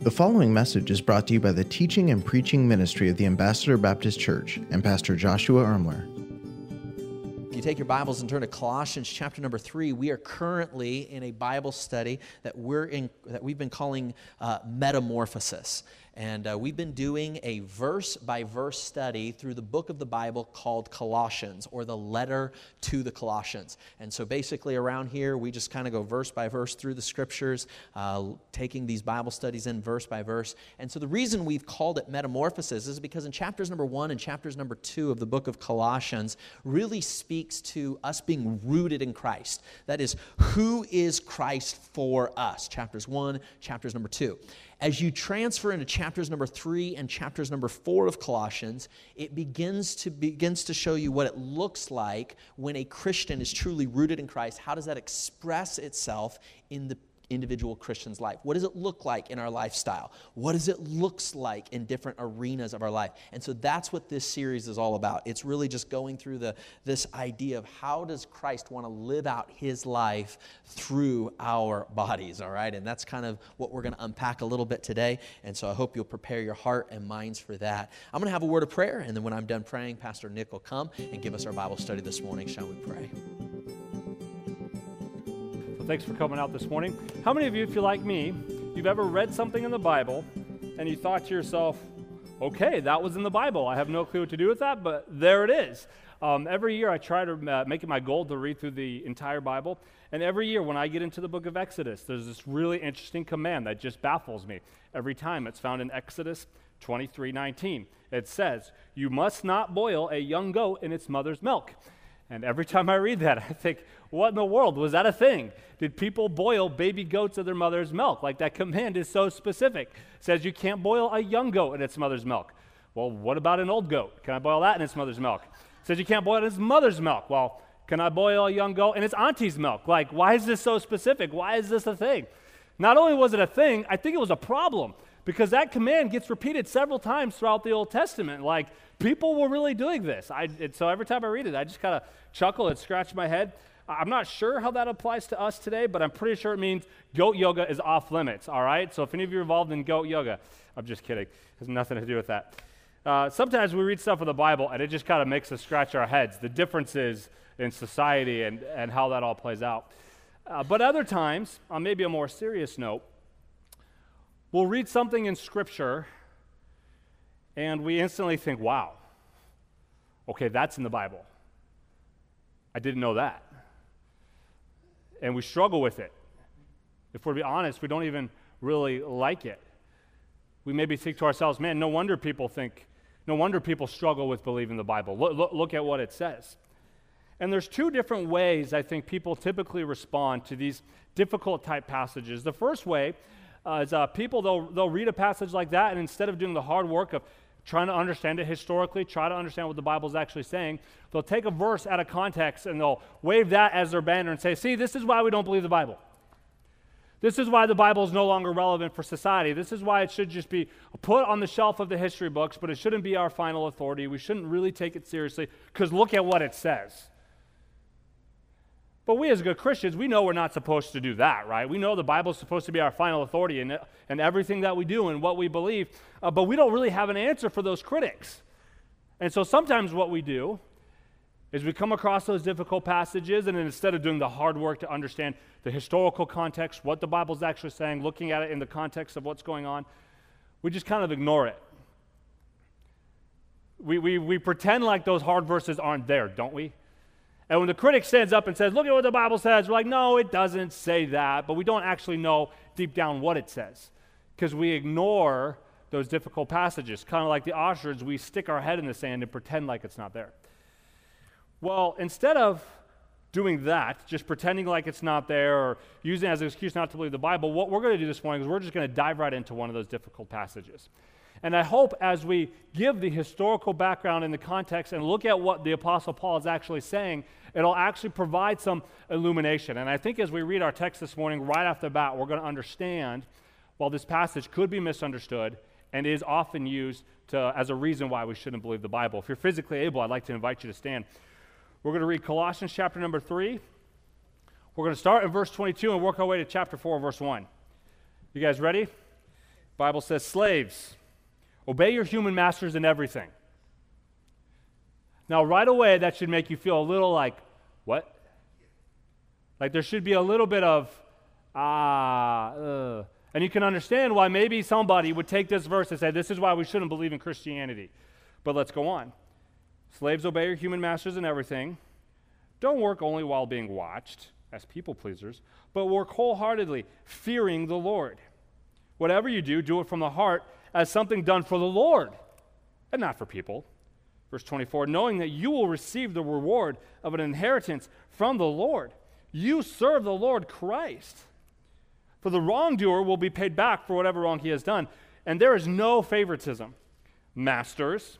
The following message is brought to you by the teaching and preaching ministry of the Ambassador Baptist Church and Pastor Joshua Ermler. You take your Bibles and turn to Colossians chapter number three, we are currently in a Bible study that we're in that we've been calling uh, Metamorphosis. And uh, we've been doing a verse by verse study through the book of the Bible called Colossians or the letter to the Colossians. And so basically, around here, we just kind of go verse by verse through the scriptures, uh, taking these Bible studies in verse by verse. And so the reason we've called it Metamorphosis is because in chapters number one and chapters number two of the book of Colossians really speaks to us being rooted in Christ. That is, who is Christ for us? Chapters one, chapters number two. As you transfer into chapters number three and chapters number four of Colossians, it begins to, begins to show you what it looks like when a Christian is truly rooted in Christ. How does that express itself in the individual Christian's life? What does it look like in our lifestyle? What does it looks like in different arenas of our life? And so that's what this series is all about. It's really just going through the this idea of how does Christ want to live out his life through our bodies, all right? And that's kind of what we're going to unpack a little bit today. And so I hope you'll prepare your heart and minds for that. I'm going to have a word of prayer and then when I'm done praying, Pastor Nick will come and give us our Bible study this morning. Shall we pray? Thanks for coming out this morning. How many of you, if you're like me, you've ever read something in the Bible and you thought to yourself, okay, that was in the Bible. I have no clue what to do with that, but there it is. Um, every year I try to uh, make it my goal to read through the entire Bible. And every year when I get into the book of Exodus, there's this really interesting command that just baffles me. Every time it's found in Exodus 23 19. It says, You must not boil a young goat in its mother's milk. And every time I read that, I think, what in the world? Was that a thing? Did people boil baby goats of their mother's milk? Like that command is so specific. It says you can't boil a young goat in its mother's milk. Well, what about an old goat? Can I boil that in its mother's milk? It says you can't boil it in its mother's milk. Well, can I boil a young goat in its auntie's milk? Like, why is this so specific? Why is this a thing? Not only was it a thing, I think it was a problem because that command gets repeated several times throughout the Old Testament. Like, people were really doing this. I, so every time I read it, I just kind of chuckle and scratch my head. I'm not sure how that applies to us today, but I'm pretty sure it means goat yoga is off limits, all right? So if any of you are involved in goat yoga, I'm just kidding. It has nothing to do with that. Uh, sometimes we read stuff in the Bible and it just kind of makes us scratch our heads, the differences in society and, and how that all plays out. Uh, but other times, on maybe a more serious note, we'll read something in Scripture and we instantly think, wow, okay, that's in the Bible. I didn't know that and we struggle with it. If we're to be honest, we don't even really like it. We maybe think to ourselves, man, no wonder people think, no wonder people struggle with believing the Bible. Look, look, look at what it says. And there's two different ways I think people typically respond to these difficult type passages. The first way uh, is uh, people, they'll, they'll read a passage like that, and instead of doing the hard work of trying to understand it historically, try to understand what the Bible is actually saying. They'll take a verse out of context and they'll wave that as their banner and say, see, this is why we don't believe the Bible. This is why the Bible is no longer relevant for society. This is why it should just be put on the shelf of the history books, but it shouldn't be our final authority. We shouldn't really take it seriously because look at what it says. But we as good Christians, we know we're not supposed to do that, right? We know the Bible is supposed to be our final authority in, in everything that we do and what we believe, uh, but we don't really have an answer for those critics. And so sometimes what we do is we come across those difficult passages, and instead of doing the hard work to understand the historical context, what the Bible is actually saying, looking at it in the context of what's going on, we just kind of ignore it. We, we, we pretend like those hard verses aren't there, don't we? And when the critic stands up and says, Look at what the Bible says, we're like, No, it doesn't say that. But we don't actually know deep down what it says because we ignore those difficult passages. Kind of like the ostrich, we stick our head in the sand and pretend like it's not there. Well, instead of doing that, just pretending like it's not there or using it as an excuse not to believe the Bible, what we're going to do this morning is we're just going to dive right into one of those difficult passages. And I hope as we give the historical background and the context and look at what the Apostle Paul is actually saying, it'll actually provide some illumination. And I think as we read our text this morning, right off the bat, we're going to understand while this passage could be misunderstood and is often used to, as a reason why we shouldn't believe the Bible. If you're physically able, I'd like to invite you to stand. We're going to read Colossians chapter number 3. We're going to start in verse 22 and work our way to chapter 4, verse 1. You guys ready? Bible says, slaves, obey your human masters in everything. Now, right away, that should make you feel a little like, what? Like there should be a little bit of, ah, uh. and you can understand why maybe somebody would take this verse and say, this is why we shouldn't believe in Christianity. But let's go on. Slaves, obey your human masters in everything. Don't work only while being watched as people pleasers, but work wholeheartedly, fearing the Lord. Whatever you do, do it from the heart as something done for the Lord and not for people. Verse 24, knowing that you will receive the reward of an inheritance from the Lord. You serve the Lord Christ. For the wrongdoer will be paid back for whatever wrong he has done. And there is no favoritism. Masters,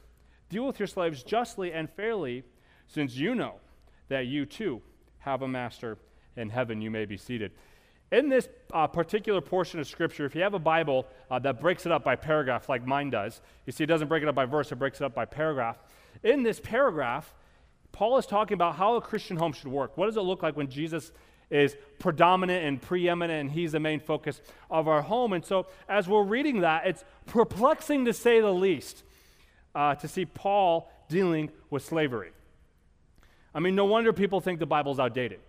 deal with your slaves justly and fairly, since you know that you too have a master in heaven. You may be seated. In this uh, particular portion of Scripture, if you have a Bible uh, that breaks it up by paragraph, like mine does, you see, it doesn't break it up by verse, it breaks it up by paragraph. In this paragraph, Paul is talking about how a Christian home should work. What does it look like when Jesus is predominant and preeminent and he's the main focus of our home? And so, as we're reading that, it's perplexing to say the least uh, to see Paul dealing with slavery. I mean, no wonder people think the Bible's outdated.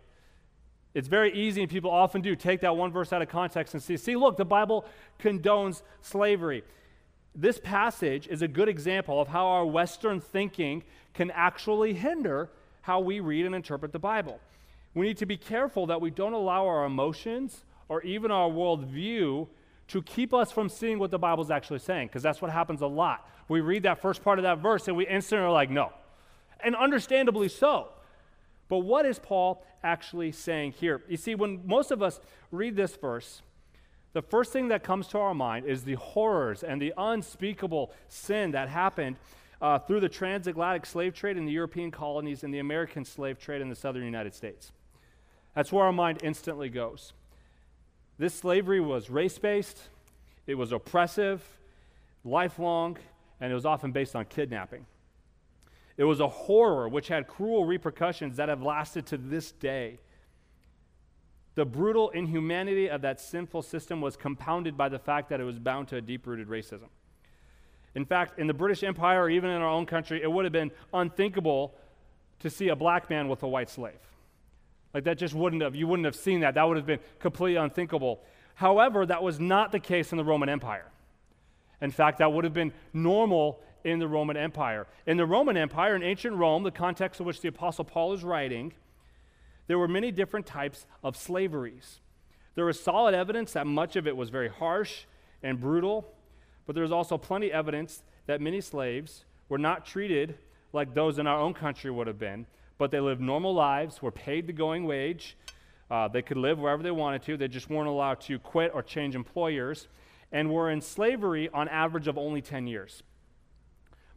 It's very easy, and people often do, take that one verse out of context and see, see, look, the Bible condones slavery. This passage is a good example of how our Western thinking can actually hinder how we read and interpret the Bible. We need to be careful that we don't allow our emotions or even our worldview to keep us from seeing what the Bible is actually saying, because that's what happens a lot. We read that first part of that verse and we instantly are like, no. And understandably so. But what is Paul actually saying here? You see, when most of us read this verse, the first thing that comes to our mind is the horrors and the unspeakable sin that happened uh, through the transatlantic slave trade in the European colonies and the American slave trade in the southern United States. That's where our mind instantly goes. This slavery was race based, it was oppressive, lifelong, and it was often based on kidnapping. It was a horror which had cruel repercussions that have lasted to this day. The brutal inhumanity of that sinful system was compounded by the fact that it was bound to a deep rooted racism. In fact, in the British Empire, or even in our own country, it would have been unthinkable to see a black man with a white slave. Like that just wouldn't have, you wouldn't have seen that. That would have been completely unthinkable. However, that was not the case in the Roman Empire. In fact, that would have been normal in the Roman Empire. In the Roman Empire, in ancient Rome, the context in which the Apostle Paul is writing, there were many different types of slaveries. There was solid evidence that much of it was very harsh and brutal, but there was also plenty evidence that many slaves were not treated like those in our own country would have been, but they lived normal lives, were paid the going wage, uh, they could live wherever they wanted to, they just weren't allowed to quit or change employers, and were in slavery on average of only 10 years.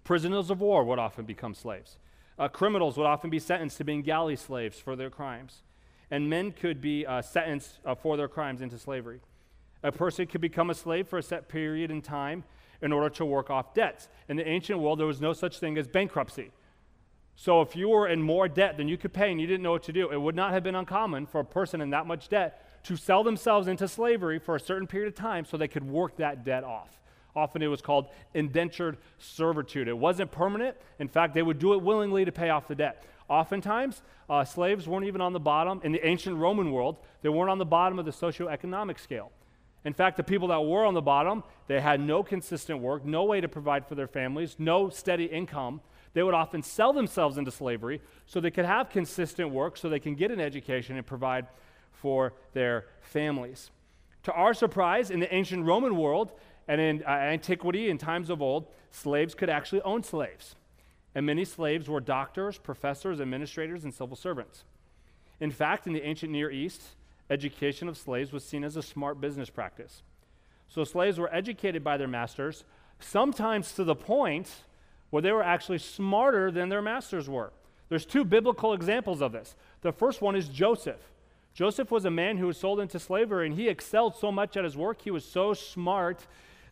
Prisoners of war would often become slaves. Uh, criminals would often be sentenced to being galley slaves for their crimes. And men could be uh, sentenced uh, for their crimes into slavery. A person could become a slave for a set period in time in order to work off debts. In the ancient world, there was no such thing as bankruptcy. So if you were in more debt than you could pay and you didn't know what to do, it would not have been uncommon for a person in that much debt to sell themselves into slavery for a certain period of time so they could work that debt off. Often it was called indentured servitude. It wasn't permanent. In fact, they would do it willingly to pay off the debt. Oftentimes, uh, slaves weren't even on the bottom. In the ancient Roman world, they weren't on the bottom of the socioeconomic scale. In fact, the people that were on the bottom, they had no consistent work, no way to provide for their families, no steady income. They would often sell themselves into slavery so they could have consistent work, so they can get an education and provide for their families. To our surprise, in the ancient Roman world, and in uh, antiquity, in times of old, slaves could actually own slaves. And many slaves were doctors, professors, administrators, and civil servants. In fact, in the ancient Near East, education of slaves was seen as a smart business practice. So slaves were educated by their masters, sometimes to the point where they were actually smarter than their masters were. There's two biblical examples of this. The first one is Joseph. Joseph was a man who was sold into slavery, and he excelled so much at his work. He was so smart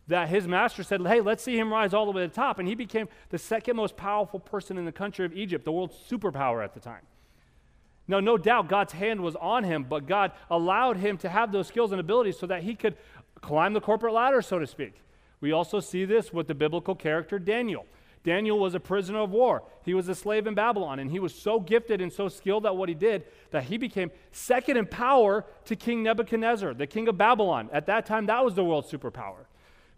that his master said, Hey, let's see him rise all the way to the top. And he became the second most powerful person in the country of Egypt, the world's superpower at the time. Now, no doubt God's hand was on him, but God allowed him to have those skills and abilities so that he could climb the corporate ladder, so to speak. We also see this with the biblical character Daniel. Daniel was a prisoner of war. He was a slave in Babylon, and he was so gifted and so skilled at what he did that he became second in power to King Nebuchadnezzar, the king of Babylon. At that time, that was the world's superpower.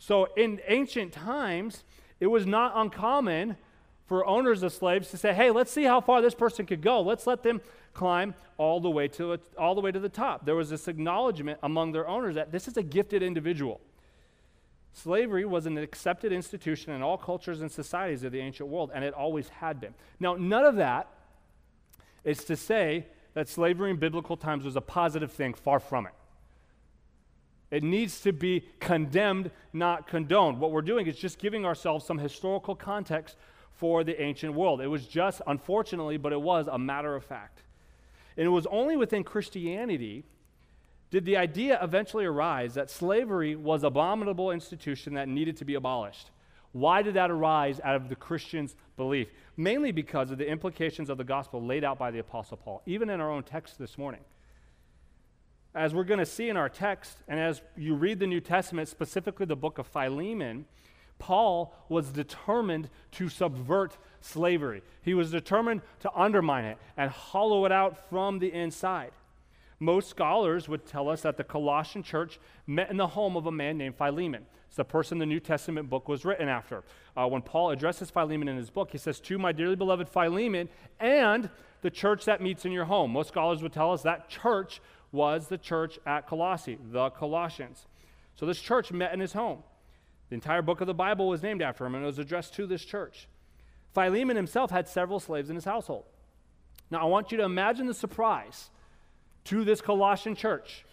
So in ancient times, it was not uncommon for owners of slaves to say, hey, let's see how far this person could go. Let's let them climb all the way to, all the, way to the top. There was this acknowledgement among their owners that this is a gifted individual. Slavery was an accepted institution in all cultures and societies of the ancient world, and it always had been. Now, none of that is to say that slavery in biblical times was a positive thing, far from it. It needs to be condemned, not condoned. What we're doing is just giving ourselves some historical context for the ancient world. It was just, unfortunately, but it was a matter of fact. And it was only within Christianity did the idea eventually arise that slavery was an abominable institution that needed to be abolished. Why did that arise out of the Christian's belief? Mainly because of the implications of the gospel laid out by the Apostle Paul, even in our own text this morning. As we're going to see in our text, and as you read the New Testament, specifically the book of Philemon, Paul was determined to subvert slavery. He was determined to undermine it and hollow it out from the inside. Most scholars would tell us that the Colossian church met in the home of a man named Philemon. It's the person the New Testament book was written after. Uh, when Paul addresses Philemon in his book, he says, To my dearly beloved Philemon and the church that meets in your home. Most scholars would tell us that church was the church at Colossae, the Colossians. So this church met in his home. The entire book of the Bible was named after him and it was addressed to this church. Philemon himself had several slaves in his household. Now, I want you to imagine the surprise to this Colossian church.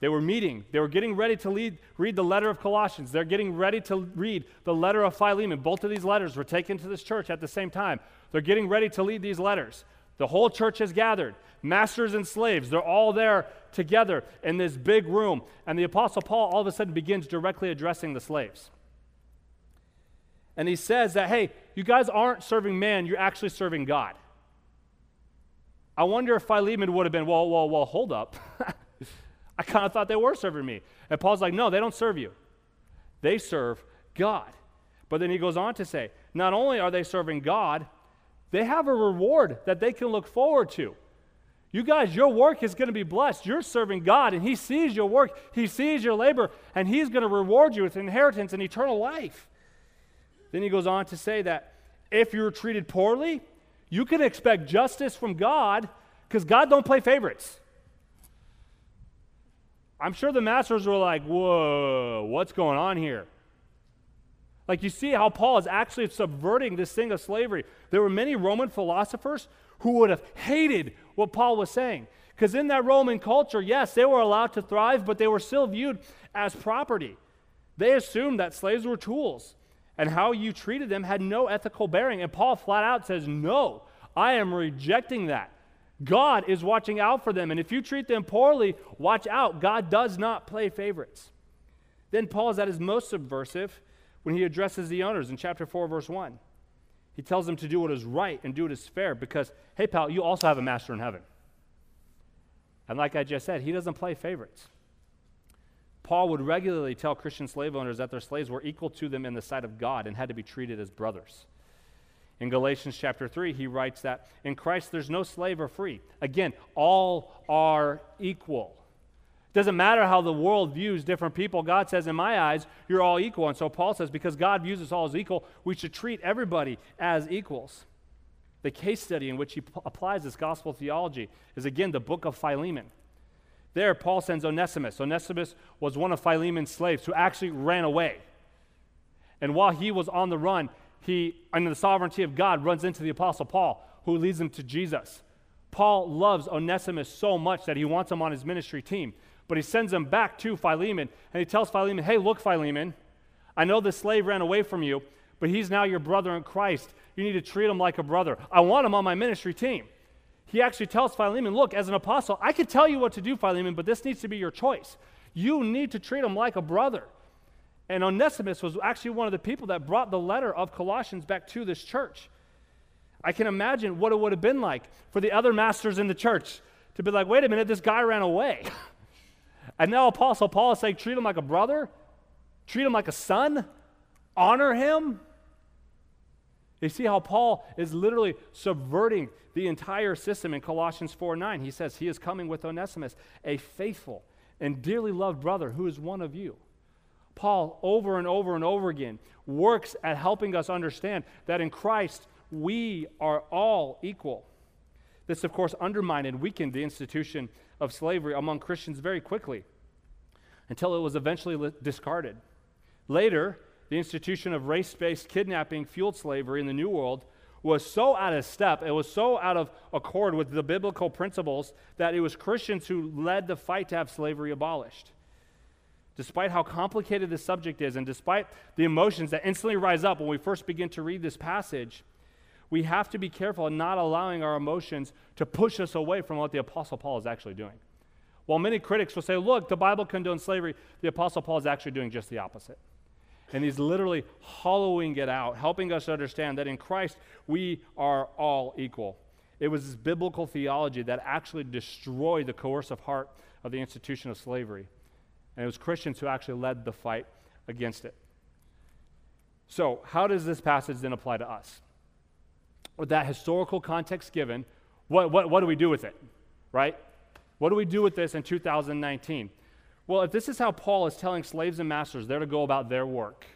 They were meeting. They were getting ready to lead, read the letter of Colossians. They're getting ready to read the letter of Philemon. Both of these letters were taken to this church at the same time. They're getting ready to lead these letters. The whole church has gathered. Masters and slaves, they're all there together in this big room. And the Apostle Paul all of a sudden begins directly addressing the slaves. And he says that, hey, you guys aren't serving man, you're actually serving God. I wonder if Philemon would have been, well, well, well, hold up. I kind of thought they were serving me. And Paul's like, no, they don't serve you. They serve God. But then he goes on to say, not only are they serving God, they have a reward that they can look forward to. You guys, your work is going to be blessed. You're serving God, and He sees your work, He sees your labor, and He's going to reward you with inheritance and eternal life. Then he goes on to say that if you're treated poorly, you can expect justice from God because God don't play favorites. I'm sure the masters were like, whoa, what's going on here? Like, you see how Paul is actually subverting this thing of slavery. There were many Roman philosophers who would have hated what Paul was saying. Because in that Roman culture, yes, they were allowed to thrive, but they were still viewed as property. They assumed that slaves were tools and how you treated them had no ethical bearing. And Paul flat out says, No, I am rejecting that. God is watching out for them. And if you treat them poorly, watch out. God does not play favorites. Then Paul is at his most subversive when he addresses the owners in chapter 4, verse 1. He tells them to do what is right and do what is fair because, hey, pal, you also have a master in heaven. And like I just said, he doesn't play favorites. Paul would regularly tell Christian slave owners that their slaves were equal to them in the sight of God and had to be treated as brothers. In Galatians chapter 3, he writes that in Christ there's no slave or free. Again, all are equal. Doesn't matter how the world views different people. God says, in my eyes, you're all equal. And so Paul says, because God views us all as equal, we should treat everybody as equals. The case study in which he p- applies this gospel theology is again the book of Philemon. There, Paul sends Onesimus. Onesimus was one of Philemon's slaves who actually ran away. And while he was on the run, he, under the sovereignty of God, runs into the Apostle Paul, who leads him to Jesus. Paul loves Onesimus so much that he wants him on his ministry team. But he sends him back to Philemon, and he tells Philemon, Hey, look, Philemon, I know this slave ran away from you, but he's now your brother in Christ. You need to treat him like a brother. I want him on my ministry team he actually tells Philemon, Look, as an apostle, I could tell you what to do, Philemon, but this needs to be your choice. You need to treat him like a brother. And Onesimus was actually one of the people that brought the letter of Colossians back to this church. I can imagine what it would have been like for the other masters in the church to be like, wait a minute, this guy ran away. and now Apostle Paul is saying, treat him like a brother, treat him like a son. honor him? You see how Paul is literally subverting the entire system in Colossians 4 9. He says, He is coming with Onesimus, a faithful and dearly loved brother who is one of you. Paul, over and over and over again, works at helping us understand that in Christ we are all equal. This, of course, undermined and weakened the institution of slavery among Christians very quickly until it was eventually discarded. Later, the institution of race based kidnapping fueled slavery in the New World was so out of step, it was so out of accord with the biblical principles that it was Christians who led the fight to have slavery abolished. Despite how complicated this subject is, and despite the emotions that instantly rise up when we first begin to read this passage, we have to be careful in not allowing our emotions to push us away from what the Apostle Paul is actually doing. While many critics will say, look, the Bible condones slavery, the Apostle Paul is actually doing just the opposite. And he's literally hollowing it out, helping us understand that in Christ we are all equal. It was this biblical theology that actually destroyed the coercive heart of the institution of slavery. And it was Christians who actually led the fight against it. So, how does this passage then apply to us? With that historical context given, what, what, what do we do with it? Right? What do we do with this in 2019? Well, if this is how Paul is telling slaves and masters they're to go about their work,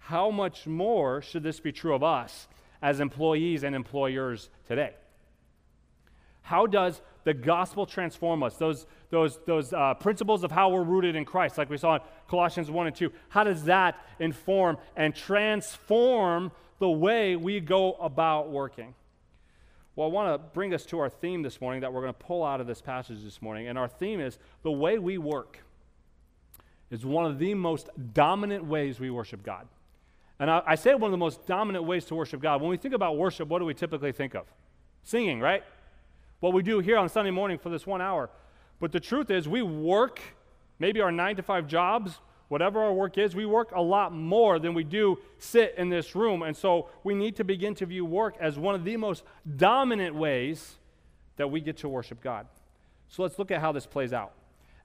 how much more should this be true of us as employees and employers today? How does the gospel transform us? Those, those, those uh, principles of how we're rooted in Christ, like we saw in Colossians 1 and 2, how does that inform and transform the way we go about working? Well, I want to bring us to our theme this morning that we're going to pull out of this passage this morning. And our theme is the way we work is one of the most dominant ways we worship God. And I, I say one of the most dominant ways to worship God. When we think about worship, what do we typically think of? Singing, right? What we do here on Sunday morning for this one hour. But the truth is, we work maybe our nine to five jobs, whatever our work is, we work a lot more than we do sit in this room. And so we need to begin to view work as one of the most dominant ways that we get to worship God. So let's look at how this plays out.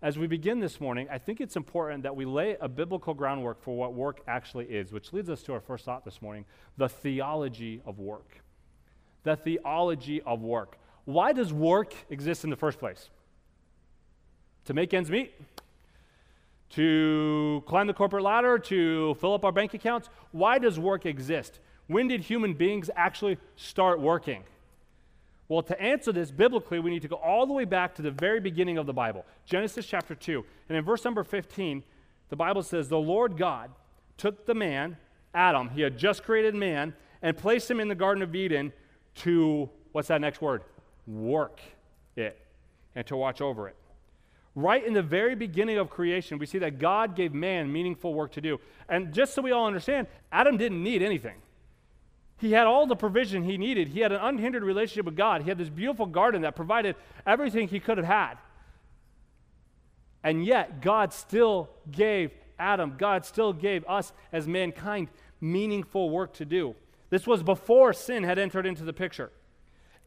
As we begin this morning, I think it's important that we lay a biblical groundwork for what work actually is, which leads us to our first thought this morning the theology of work. The theology of work. Why does work exist in the first place? To make ends meet? To climb the corporate ladder, to fill up our bank accounts? Why does work exist? When did human beings actually start working? Well, to answer this biblically, we need to go all the way back to the very beginning of the Bible, Genesis chapter 2. And in verse number 15, the Bible says, The Lord God took the man, Adam, he had just created man, and placed him in the Garden of Eden to, what's that next word? Work it and to watch over it. Right in the very beginning of creation, we see that God gave man meaningful work to do. And just so we all understand, Adam didn't need anything. He had all the provision he needed. He had an unhindered relationship with God. He had this beautiful garden that provided everything he could have had. And yet, God still gave Adam, God still gave us as mankind meaningful work to do. This was before sin had entered into the picture.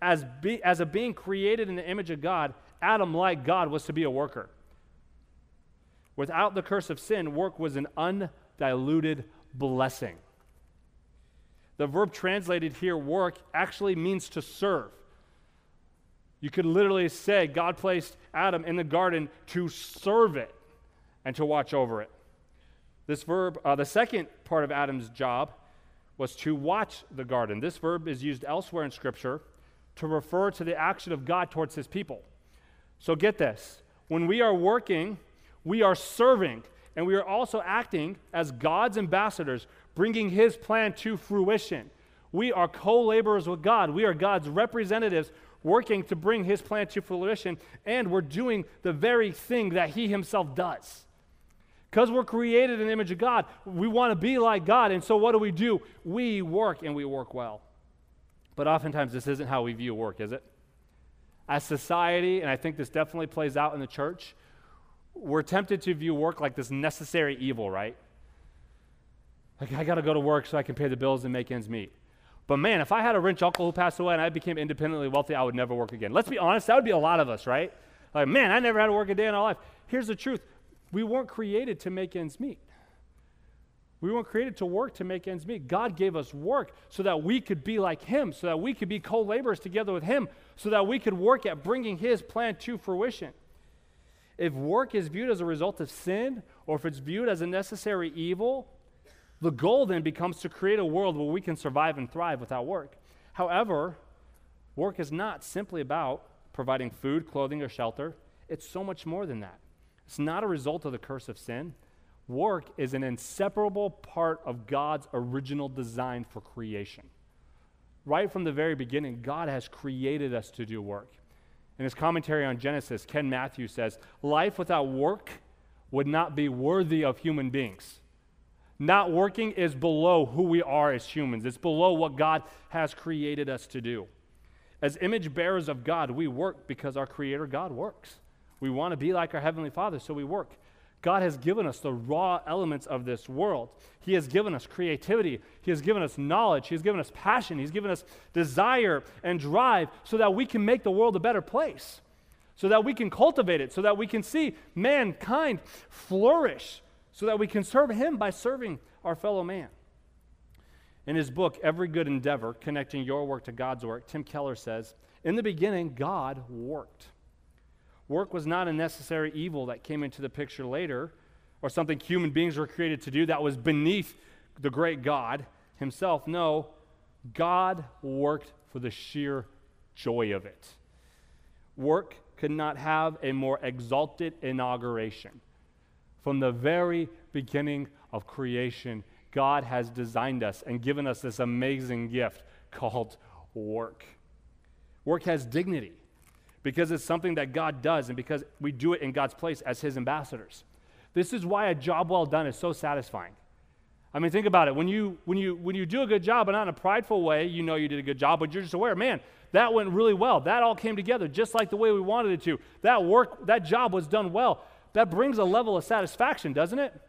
As, be, as a being created in the image of God, Adam, like God, was to be a worker. Without the curse of sin, work was an undiluted blessing. The verb translated here, work, actually means to serve. You could literally say God placed Adam in the garden to serve it and to watch over it. This verb, uh, the second part of Adam's job was to watch the garden. This verb is used elsewhere in Scripture to refer to the action of God towards his people. So get this when we are working, we are serving, and we are also acting as God's ambassadors, bringing his plan to fruition. We are co laborers with God, we are God's representatives working to bring his plan to fruition, and we're doing the very thing that he himself does. Because we're created in the image of God, we want to be like God. And so, what do we do? We work and we work well. But oftentimes, this isn't how we view work, is it? As society, and I think this definitely plays out in the church, we're tempted to view work like this necessary evil, right? Like, I got to go to work so I can pay the bills and make ends meet. But man, if I had a rich uncle who passed away and I became independently wealthy, I would never work again. Let's be honest, that would be a lot of us, right? Like, man, I never had to work a day in our life. Here's the truth we weren't created to make ends meet. We weren't created to work to make ends meet. God gave us work so that we could be like Him, so that we could be co laborers together with Him, so that we could work at bringing His plan to fruition. If work is viewed as a result of sin, or if it's viewed as a necessary evil, the goal then becomes to create a world where we can survive and thrive without work. However, work is not simply about providing food, clothing, or shelter, it's so much more than that. It's not a result of the curse of sin. Work is an inseparable part of God's original design for creation. Right from the very beginning, God has created us to do work. In his commentary on Genesis, Ken Mathews says, Life without work would not be worthy of human beings. Not working is below who we are as humans, it's below what God has created us to do. As image bearers of God, we work because our Creator God works. We want to be like our Heavenly Father, so we work. God has given us the raw elements of this world. He has given us creativity. He has given us knowledge. He has given us passion. He's given us desire and drive so that we can make the world a better place, so that we can cultivate it, so that we can see mankind flourish, so that we can serve Him by serving our fellow man. In his book, Every Good Endeavor Connecting Your Work to God's Work, Tim Keller says, In the beginning, God worked. Work was not a necessary evil that came into the picture later, or something human beings were created to do that was beneath the great God himself. No, God worked for the sheer joy of it. Work could not have a more exalted inauguration. From the very beginning of creation, God has designed us and given us this amazing gift called work. Work has dignity because it's something that God does and because we do it in God's place as His ambassadors. This is why a job well done is so satisfying. I mean, think about it. When you, when, you, when you do a good job, but not in a prideful way, you know you did a good job, but you're just aware, man, that went really well. That all came together just like the way we wanted it to. That work, that job was done well. That brings a level of satisfaction, doesn't it?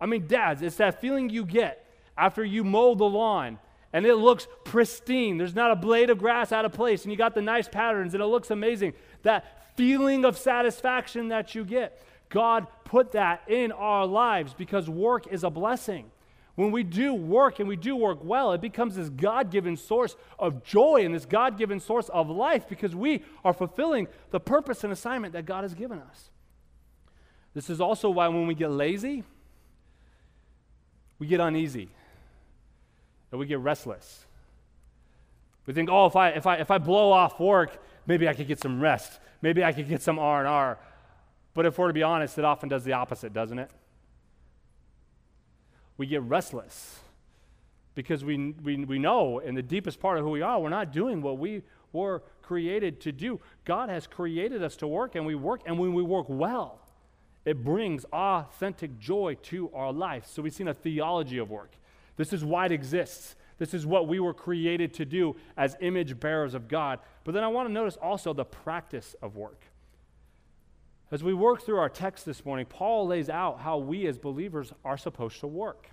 I mean, dads, it's that feeling you get after you mow the lawn and it looks pristine. There's not a blade of grass out of place, and you got the nice patterns, and it looks amazing. That feeling of satisfaction that you get, God put that in our lives because work is a blessing. When we do work and we do work well, it becomes this God given source of joy and this God given source of life because we are fulfilling the purpose and assignment that God has given us. This is also why when we get lazy, we get uneasy that we get restless. We think, oh, if I, if I, if I blow off work, maybe I could get some rest. Maybe I could get some R&R. But if we're to be honest, it often does the opposite, doesn't it? We get restless because we, we, we know in the deepest part of who we are, we're not doing what we were created to do. God has created us to work, and we work, and when we work well, it brings authentic joy to our life. So we've seen a theology of work. This is why it exists. This is what we were created to do as image bearers of God. But then I want to notice also the practice of work. As we work through our text this morning, Paul lays out how we as believers are supposed to work.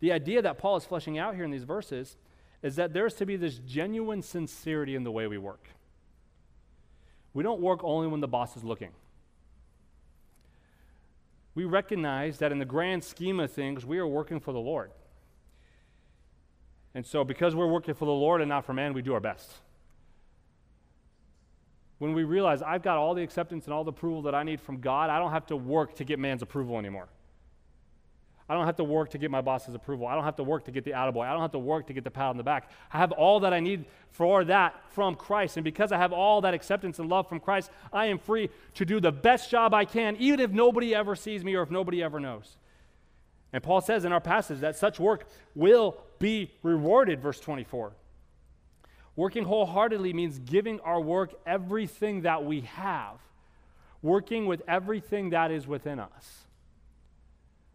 The idea that Paul is fleshing out here in these verses is that there's to be this genuine sincerity in the way we work. We don't work only when the boss is looking we recognize that in the grand scheme of things, we are working for the Lord. And so, because we're working for the Lord and not for man, we do our best. When we realize I've got all the acceptance and all the approval that I need from God, I don't have to work to get man's approval anymore. I don't have to work to get my boss's approval. I don't have to work to get the attaboy. I don't have to work to get the pat on the back. I have all that I need for that from Christ. And because I have all that acceptance and love from Christ, I am free to do the best job I can, even if nobody ever sees me or if nobody ever knows. And Paul says in our passage that such work will be rewarded, verse 24. Working wholeheartedly means giving our work everything that we have, working with everything that is within us.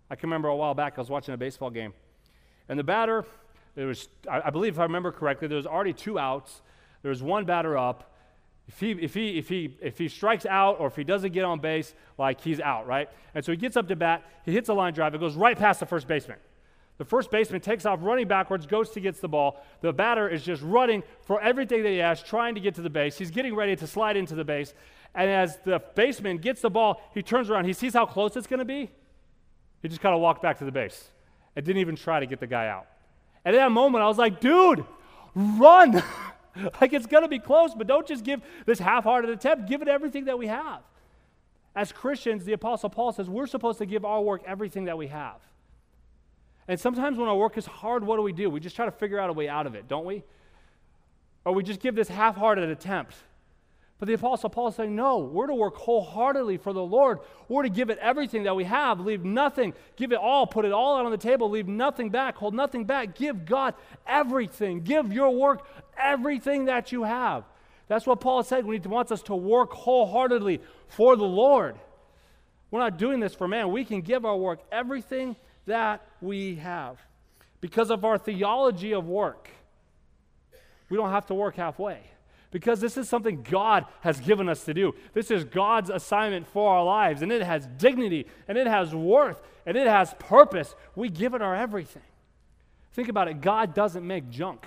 I can remember a while back, I was watching a baseball game, and the batter, there was, I, I believe if I remember correctly, there was already two outs. There was one batter up. If he, if, he, if, he, if he strikes out or if he doesn't get on base, like he's out, right? And so he gets up to bat, he hits a line drive, it goes right past the first baseman. The first baseman takes off running backwards, goes to gets the ball. The batter is just running for everything that he has, trying to get to the base. He's getting ready to slide into the base. And as the baseman gets the ball, he turns around. He sees how close it's going to be. He just kind of walked back to the base. I didn't even try to get the guy out. And at that moment, I was like, dude, run. like it's going to be close, but don't just give this half hearted attempt. Give it everything that we have. As Christians, the Apostle Paul says we're supposed to give our work everything that we have. And sometimes when our work is hard, what do we do? We just try to figure out a way out of it, don't we? Or we just give this half hearted attempt. But the Apostle Paul is saying, no, we're to work wholeheartedly for the Lord. We're to give it everything that we have, leave nothing, give it all, put it all out on the table, leave nothing back, hold nothing back. Give God everything. Give your work everything that you have. That's what Paul said when he wants us to work wholeheartedly for the Lord. We're not doing this for man. We can give our work everything that we have. Because of our theology of work, we don't have to work halfway because this is something God has given us to do. This is God's assignment for our lives, and it has dignity, and it has worth, and it has purpose. We give it our everything. Think about it God doesn't make junk.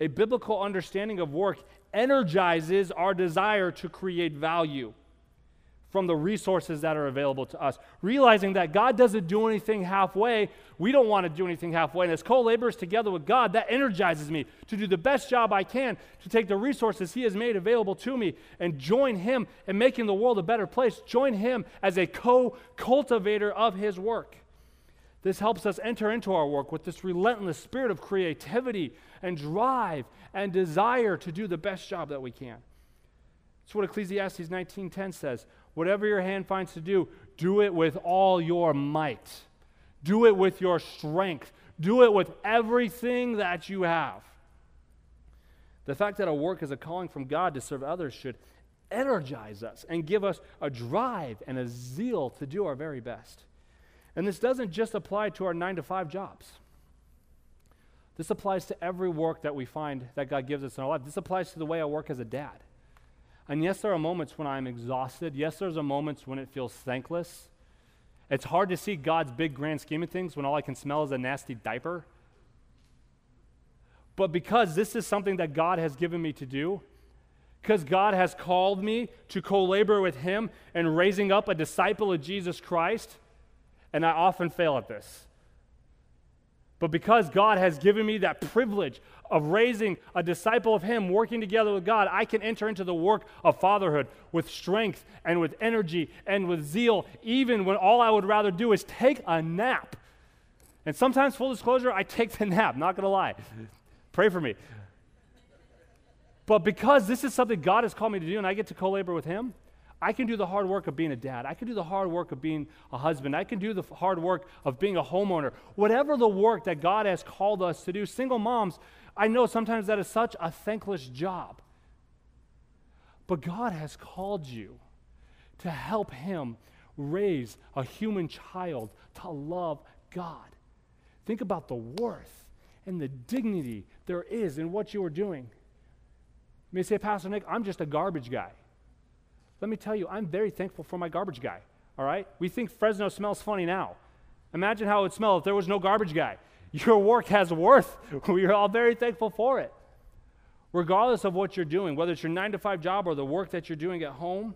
A biblical understanding of work energizes our desire to create value from the resources that are available to us. Realizing that God doesn't do anything halfway, we don't want to do anything halfway. And as co laborers together with God, that energizes me to do the best job I can to take the resources He has made available to me and join Him in making the world a better place. Join Him as a co cultivator of His work. This helps us enter into our work with this relentless spirit of creativity and drive and desire to do the best job that we can. That's what Ecclesiastes 19:10 says. Whatever your hand finds to do, do it with all your might. Do it with your strength. Do it with everything that you have. The fact that our work is a calling from God to serve others should energize us and give us a drive and a zeal to do our very best. And this doesn't just apply to our nine to five jobs. This applies to every work that we find that God gives us in our life. This applies to the way I work as a dad. And yes, there are moments when I'm exhausted. Yes, there's a moments when it feels thankless. It's hard to see God's big grand scheme of things when all I can smell is a nasty diaper. But because this is something that God has given me to do, because God has called me to co labor with Him in raising up a disciple of Jesus Christ, and I often fail at this. But because God has given me that privilege of raising a disciple of Him, working together with God, I can enter into the work of fatherhood with strength and with energy and with zeal, even when all I would rather do is take a nap. And sometimes, full disclosure, I take the nap, not gonna lie. Pray for me. But because this is something God has called me to do and I get to co labor with Him, I can do the hard work of being a dad. I can do the hard work of being a husband. I can do the hard work of being a homeowner. Whatever the work that God has called us to do, single moms, I know sometimes that is such a thankless job. But God has called you to help Him raise a human child to love God. Think about the worth and the dignity there is in what you are doing. You may say, Pastor Nick, I'm just a garbage guy. Let me tell you, I'm very thankful for my garbage guy. All right? We think Fresno smells funny now. Imagine how it would smell if there was no garbage guy. Your work has worth. We are all very thankful for it. Regardless of what you're doing, whether it's your nine to five job or the work that you're doing at home,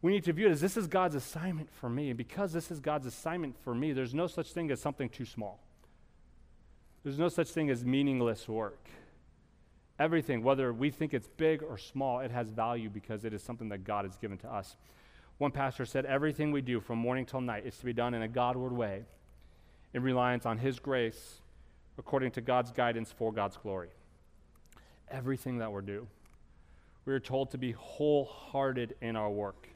we need to view it as this is God's assignment for me. And because this is God's assignment for me, there's no such thing as something too small. There's no such thing as meaningless work. Everything, whether we think it's big or small, it has value because it is something that God has given to us. One pastor said, Everything we do from morning till night is to be done in a Godward way, in reliance on His grace, according to God's guidance for God's glory. Everything that we do. We are told to be wholehearted in our work,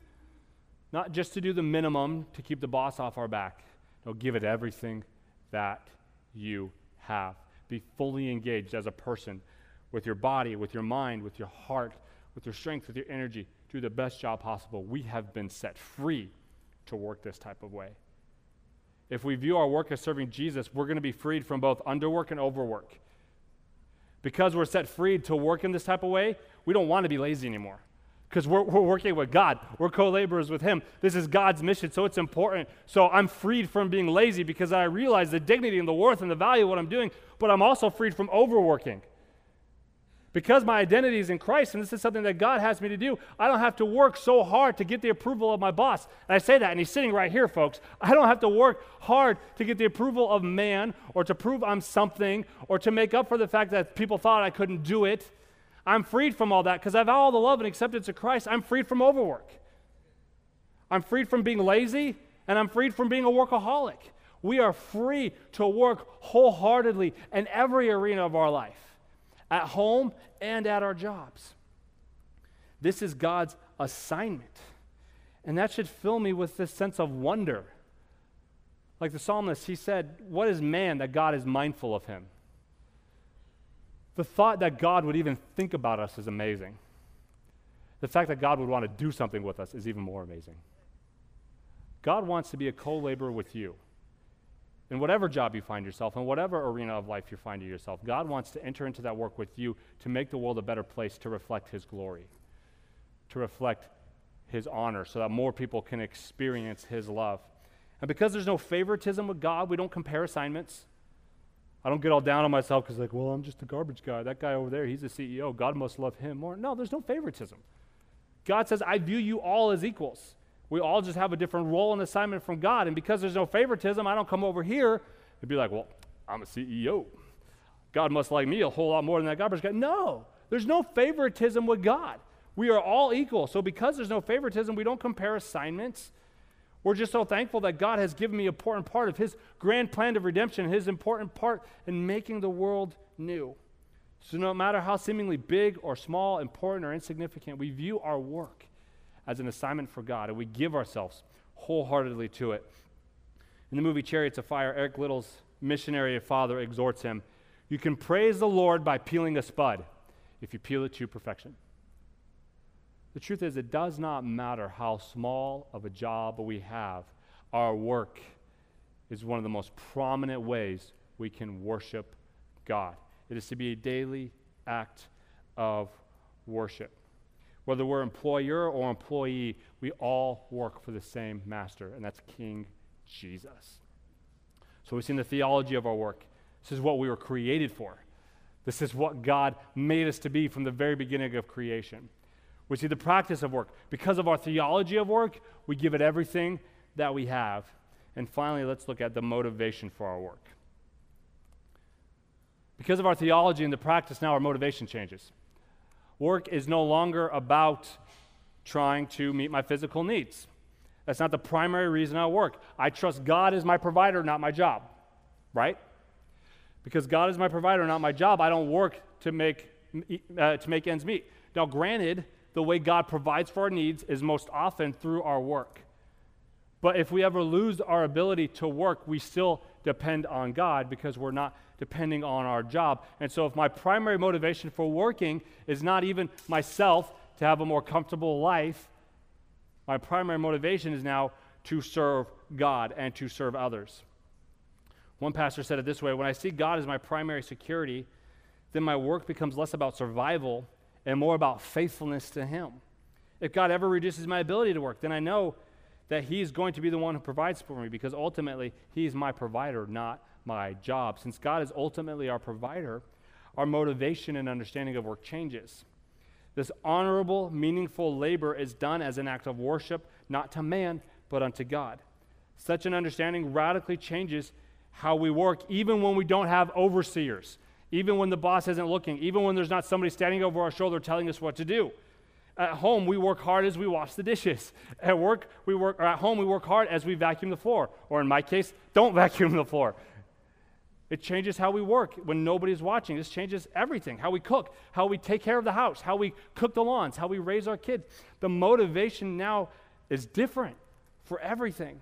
not just to do the minimum to keep the boss off our back. No, give it everything that you have. Be fully engaged as a person with your body, with your mind, with your heart, with your strength, with your energy, do the best job possible. We have been set free to work this type of way. If we view our work as serving Jesus, we're going to be freed from both underwork and overwork. Because we're set free to work in this type of way, we don't want to be lazy anymore. Because we're, we're working with God, we're co laborers with Him. This is God's mission, so it's important. So I'm freed from being lazy because I realize the dignity and the worth and the value of what I'm doing, but I'm also freed from overworking Because my identity is in Christ, and this is something that God has me to do, I don't have to work so hard to get the approval of my boss. And I say that, and he's sitting right here, folks. I don't have to work hard to get the approval of man, or to prove I'm something, or to make up for the fact that people thought I couldn't do it. I'm freed from all that because I have all the love and acceptance of Christ. I'm freed from overwork. I'm freed from being lazy, and I'm freed from being a workaholic. We are free to work wholeheartedly in every arena of our life at home and at our jobs. This is God's assignment. And that should fill me with this sense of wonder. Like the psalmist, he said, What is man that God is mindful of him? The thought that God would even think about us is amazing. The fact that God would want to do something with us is even more amazing. God wants to be a co laborer with you in whatever job you find yourself, in whatever arena of life you're finding yourself, God wants to enter into that work with you to make the world a better place to reflect His glory, to reflect His honor, so that more people can experience His love. And because there's no favoritism with God, we don't compare assignments. I don't get all down on myself because, like, well, I'm just a garbage guy. That guy over there, he's a CEO. God must love him more. No, there's no favoritism. God says, I view you all as equals. We all just have a different role and assignment from God. And because there's no favoritism, I don't come over here and be like, well, I'm a CEO. God must like me a whole lot more than that garbage guy. No, there's no favoritism with God. We are all equal. So because there's no favoritism, we don't compare assignments. We're just so thankful that God has given me an important part of his grand plan of redemption, his important part in making the world new. So no matter how seemingly big or small, important or insignificant, we view our work as an assignment for God, and we give ourselves wholeheartedly to it. In the movie Chariots of Fire, Eric Liddell's missionary father exhorts him You can praise the Lord by peeling a spud if you peel it to perfection. The truth is, it does not matter how small of a job we have, our work is one of the most prominent ways we can worship God. It is to be a daily act of worship. Whether we're employer or employee, we all work for the same master, and that's King Jesus. So we've seen the theology of our work. This is what we were created for. This is what God made us to be from the very beginning of creation. We see the practice of work. Because of our theology of work, we give it everything that we have. And finally, let's look at the motivation for our work. Because of our theology and the practice, now our motivation changes. Work is no longer about trying to meet my physical needs. That's not the primary reason I work. I trust God is my provider, not my job, right? Because God is my provider, not my job, I don't work to make, uh, to make ends meet. Now, granted, the way God provides for our needs is most often through our work. But if we ever lose our ability to work, we still depend on God because we're not depending on our job. And so, if my primary motivation for working is not even myself to have a more comfortable life, my primary motivation is now to serve God and to serve others. One pastor said it this way When I see God as my primary security, then my work becomes less about survival and more about faithfulness to Him. If God ever reduces my ability to work, then I know that He's going to be the one who provides for me because ultimately He's my provider, not my job. Since God is ultimately our provider, our motivation and understanding of work changes. This honorable, meaningful labor is done as an act of worship, not to man, but unto God. Such an understanding radically changes how we work, even when we don't have overseers, even when the boss isn't looking, even when there's not somebody standing over our shoulder telling us what to do. At home, we work hard as we wash the dishes. At work, we work, or at home, we work hard as we vacuum the floor. Or in my case, don't vacuum the floor. It changes how we work when nobody's watching. This changes everything how we cook, how we take care of the house, how we cook the lawns, how we raise our kids. The motivation now is different for everything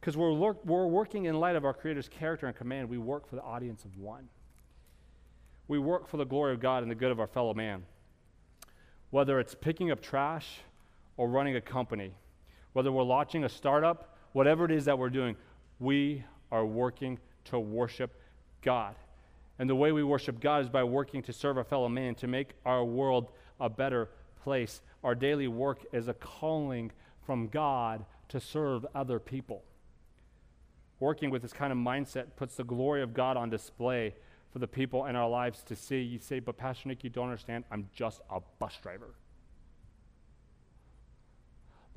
because we're, we're working in light of our Creator's character and command. We work for the audience of one. We work for the glory of God and the good of our fellow man. Whether it's picking up trash or running a company, whether we're launching a startup, whatever it is that we're doing, we are working to worship God. And the way we worship God is by working to serve our fellow man, to make our world a better place. Our daily work is a calling from God to serve other people. Working with this kind of mindset puts the glory of God on display for for the people in our lives to see. You say, but Pastor Nick, you don't understand. I'm just a bus driver.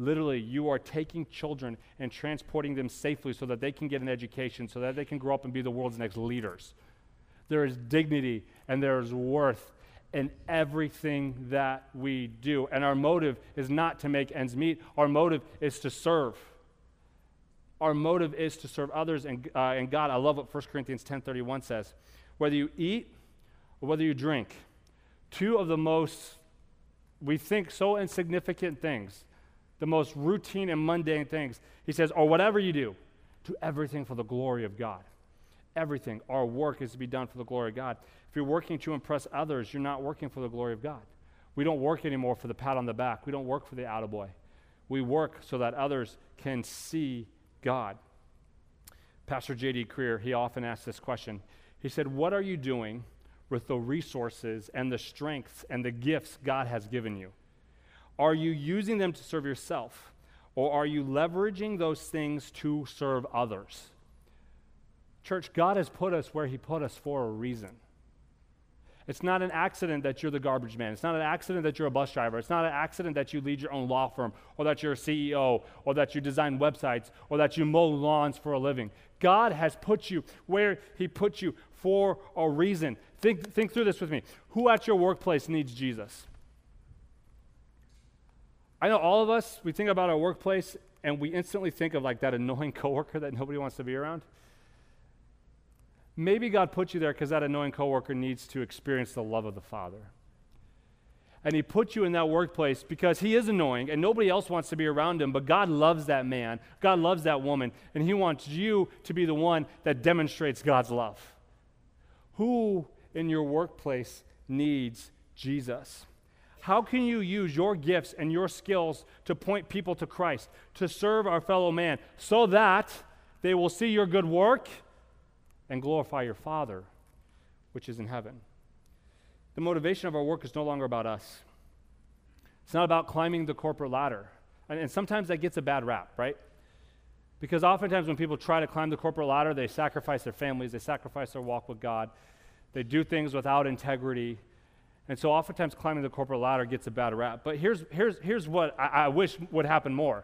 Literally, you are taking children and transporting them safely so that they can get an education, so that they can grow up and be the world's next leaders. There is dignity and there is worth in everything that we do. And our motive is not to make ends meet, our motive is to serve. Our motive is to serve others and, uh, and God. I love what 1 Corinthians 10.31 says. Whether you eat or whether you drink, two of the most, we think, so insignificant things the most routine and mundane things. He says, or whatever you do, do everything for the glory of God. Everything. Our work is to be done for the glory of God. If you're working to impress others, you're not working for the glory of God. We don't work anymore for the pat on the back. We don't work for the attaboy. We work so that others can see God. Pastor J.D. Greear, he often asks this question. He said, What are you doing with the resources and the strengths and the gifts God has given you? Are you using them to serve yourself? Or are you leveraging those things to serve others? Church, God has put us where He put us for a reason. It's not an accident that you're the garbage man. It's not an accident that you're a bus driver. It's not an accident that you lead your own law firm, or that you're a CEO, or that you design websites, or that you mow lawns for a living. God has put you where He put you for a reason. Think, think through this with me. Who at your workplace needs Jesus? I know all of us, we think about our workplace and we instantly think of like that annoying coworker that nobody wants to be around. Maybe God put you there because that annoying coworker needs to experience the love of the Father. And He put you in that workplace because He is annoying and nobody else wants to be around Him, but God loves that man, God loves that woman, and He wants you to be the one that demonstrates God's love. Who in your workplace needs Jesus? How can you use your gifts and your skills to point people to Christ, to serve our fellow man, so that they will see your good work and glorify your Father, which is in heaven? The motivation of our work is no longer about us. It's not about climbing the corporate ladder. And, and sometimes that gets a bad rap, right? Because oftentimes when people try to climb the corporate ladder, they sacrifice their families, they sacrifice their walk with God, they do things without integrity and so oftentimes climbing the corporate ladder gets a bad rap. But here's, here's, here's what I, I wish would happen more.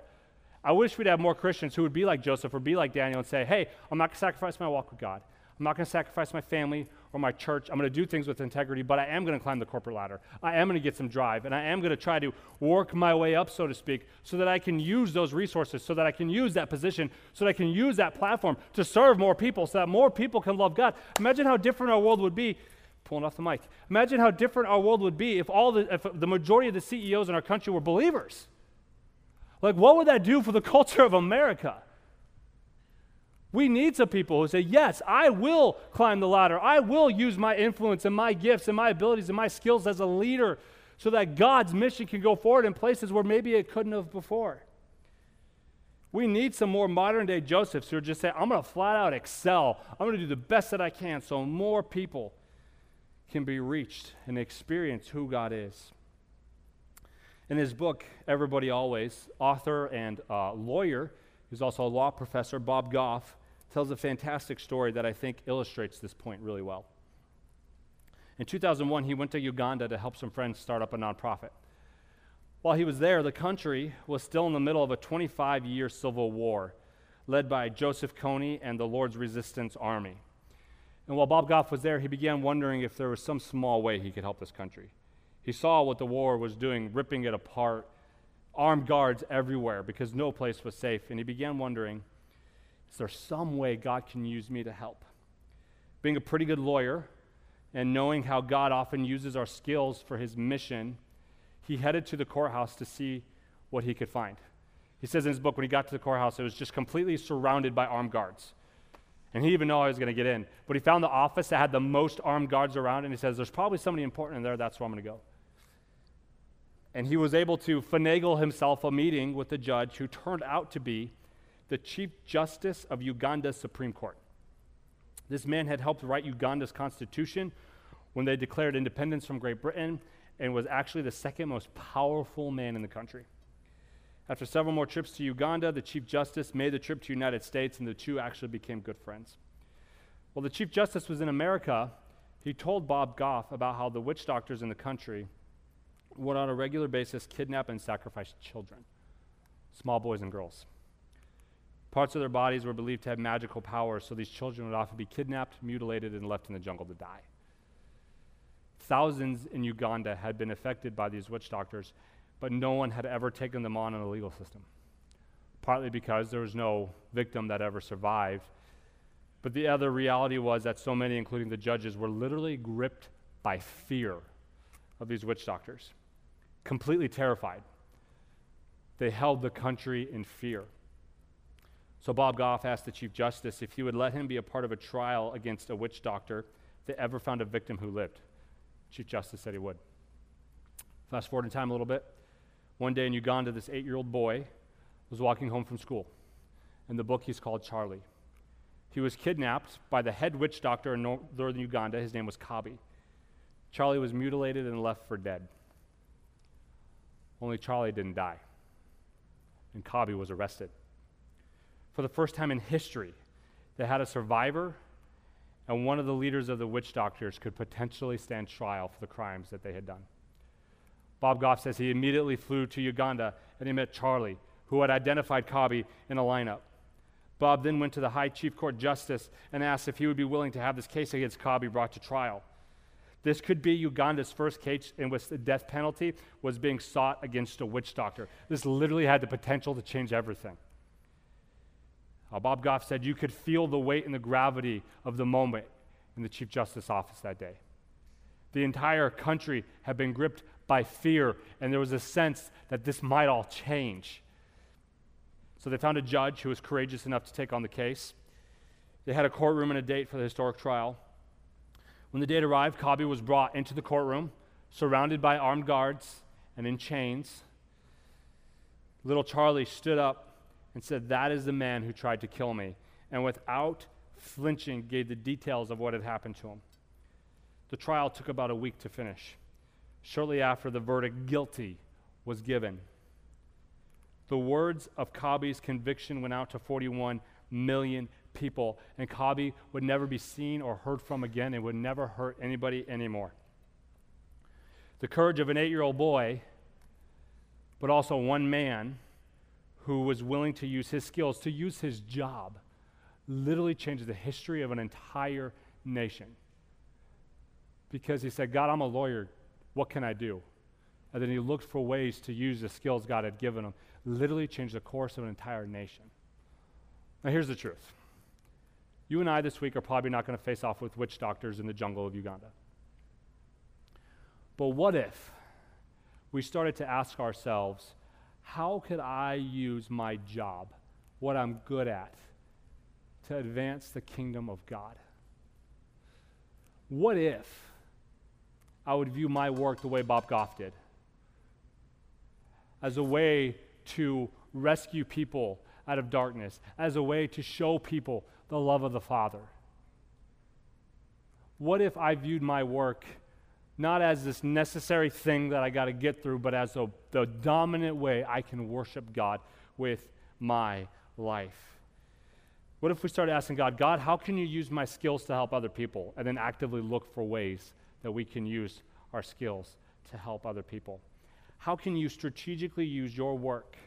I wish we'd have more Christians who would be like Joseph or be like Daniel and say, hey, I'm not going to sacrifice my walk with God. I'm not going to sacrifice my family or my church. I'm going to do things with integrity, but I am going to climb the corporate ladder. I am going to get some drive, and I am going to try to work my way up, so to speak, so that I can use those resources, so that I can use that position, so that I can use that platform to serve more people, so that more people can love God. Imagine how different our world would be pulling off the mic. Imagine how different our world would be if all the, if the majority of the CEOs in our country were believers. Like, what would that do for the culture of America? We need some people who say, Yes, I will climb the ladder. I will use my influence and my gifts and my abilities and my skills as a leader so that God's mission can go forward in places where maybe it couldn't have before. We need some more modern day Josephs who are just saying, I'm going to flat out excel. I'm going to do the best that I can so more people can be reached and experience who God is. In his book, Everybody Always, author and uh, lawyer, who's also a law professor, Bob Goff, tells a fantastic story that I think illustrates this point really well. In 2001, he went to Uganda to help some friends start up a nonprofit. While he was there, the country was still in the middle of a 25 year civil war led by Joseph Kony and the Lord's Resistance Army. And while Bob Goff was there, he began wondering if there was some small way he could help this country. He saw what the war was doing, ripping it apart, armed guards everywhere because no place was safe. And he began wondering is there some way God can use me to help? Being a pretty good lawyer and knowing how God often uses our skills for his mission, he headed to the courthouse to see what he could find. He says in his book, when he got to the courthouse, it was just completely surrounded by armed guards. And he even know I was going to get in. But he found the office that had the most armed guards around, and he says, There's probably somebody important in there. That's where I'm going to go. And he was able to finagle himself a meeting with the judge who turned out to be the Chief Justice of Uganda's Supreme Court. This man had helped write Uganda's constitution when they declared independence from Great Britain and was actually the second most powerful man in the country. After several more trips to Uganda, the Chief Justice made the trip to the United States, and the two actually became good friends. While the Chief Justice was in America, he told Bob Goff about how the witch doctors in the country would, on a regular basis, kidnap and sacrifice children, small boys and girls. Parts of their bodies were believed to have magical powers, so these children would often be kidnapped, mutilated, and left in the jungle to die. Thousands in Uganda had been affected by these witch doctors, but no one had ever taken them on in the legal system. Partly because there was no victim that ever survived, but the other reality was that so many, including the judges, were literally gripped by fear of these witch doctors, completely terrified. They held the country in fear. So Bob Goff asked the Chief Justice if he would let him be a part of a trial against a witch doctor that ever found a victim who lived. Chief Justice said he would. Fast forward in time a little bit. One day in Uganda, this eight year old boy was walking home from school. In the book, he's called Charlie. He was kidnapped by the head witch doctor in northern Uganda. His name was Kabi. Charlie was mutilated and left for dead. Only Charlie didn't die, and Kabi was arrested. For the first time in history, they had a survivor, and one of the leaders of the witch doctors could potentially stand trial for the crimes that they had done. Bob Goff says he immediately flew to Uganda and he met Charlie, who had identified Kabi in a lineup. Bob then went to the High Chief Court Justice and asked if he would be willing to have this case against Kabi brought to trial. This could be Uganda's first case in which the death penalty was being sought against a witch doctor. This literally had the potential to change everything. Uh, Bob Goff said you could feel the weight and the gravity of the moment in the Chief Justice office that day. The entire country had been gripped by fear, and there was a sense that this might all change. So they found a judge who was courageous enough to take on the case. They had a courtroom and a date for the historic trial. When the date arrived, Kabi was brought into the courtroom, surrounded by armed guards and in chains. Little Charlie stood up and said, That is the man who tried to kill me. And without flinching, gave the details of what had happened to him. The trial took about a week to finish. Shortly after, the verdict, guilty, was given. The words of Kabi's conviction went out to 41 million people, and Kabi would never be seen or heard from again and would never hurt anybody anymore. The courage of an eight year old boy, but also one man who was willing to use his skills, to use his job, literally changed the history of an entire nation. Because he said, God, I'm a lawyer. What can I do? And then he looked for ways to use the skills God had given him literally changed the course of an entire nation. Now, here's the truth you and I this week are probably not going to face off with witch doctors in the jungle of Uganda. But what if we started to ask ourselves, how could I use my job, what I'm good at, to advance the kingdom of God? What if I would view my work the way Bob Goff did? As a way to rescue people out of darkness, as a way to show people the love of the Father? What if I viewed my work not as this necessary thing that I got to get through, but as a, the dominant way I can worship God with my life? What if we started asking God, God, how can you use my skills to help other people? And then actively look for ways that we can use our skills to help other people. How can you strategically use your work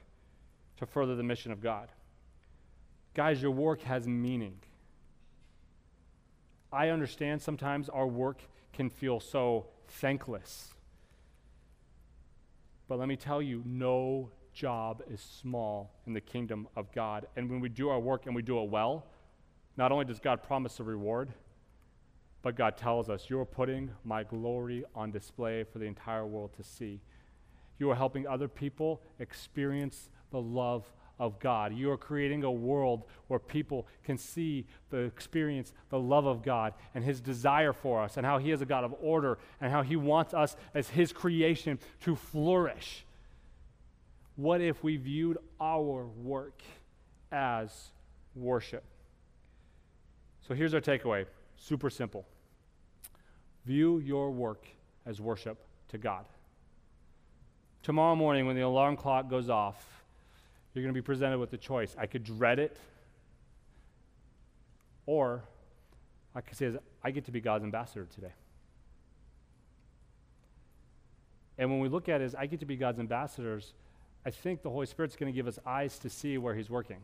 to further the mission of God? Guys, your work has meaning. I understand sometimes our work can feel so thankless. But let me tell you, no job is small in the kingdom of God. And when we do our work and we do it well, not only does God promise a reward, but God tells us, You're putting my glory on display for the entire world to see. You are helping other people experience the love of God. You are creating a world where people can see the experience, the love of God, and His desire for us, and how He is a God of order, and how He wants us as His creation to flourish. What if we viewed our work as worship? So here's our takeaway super simple. View your work as worship to God. Tomorrow morning, when the alarm clock goes off, you're going to be presented with a choice. I could dread it, or I could say I get to be God's ambassador today. And when we look at it as I get to be God's ambassadors, I think the Holy Spirit's going to give us eyes to see where He's working.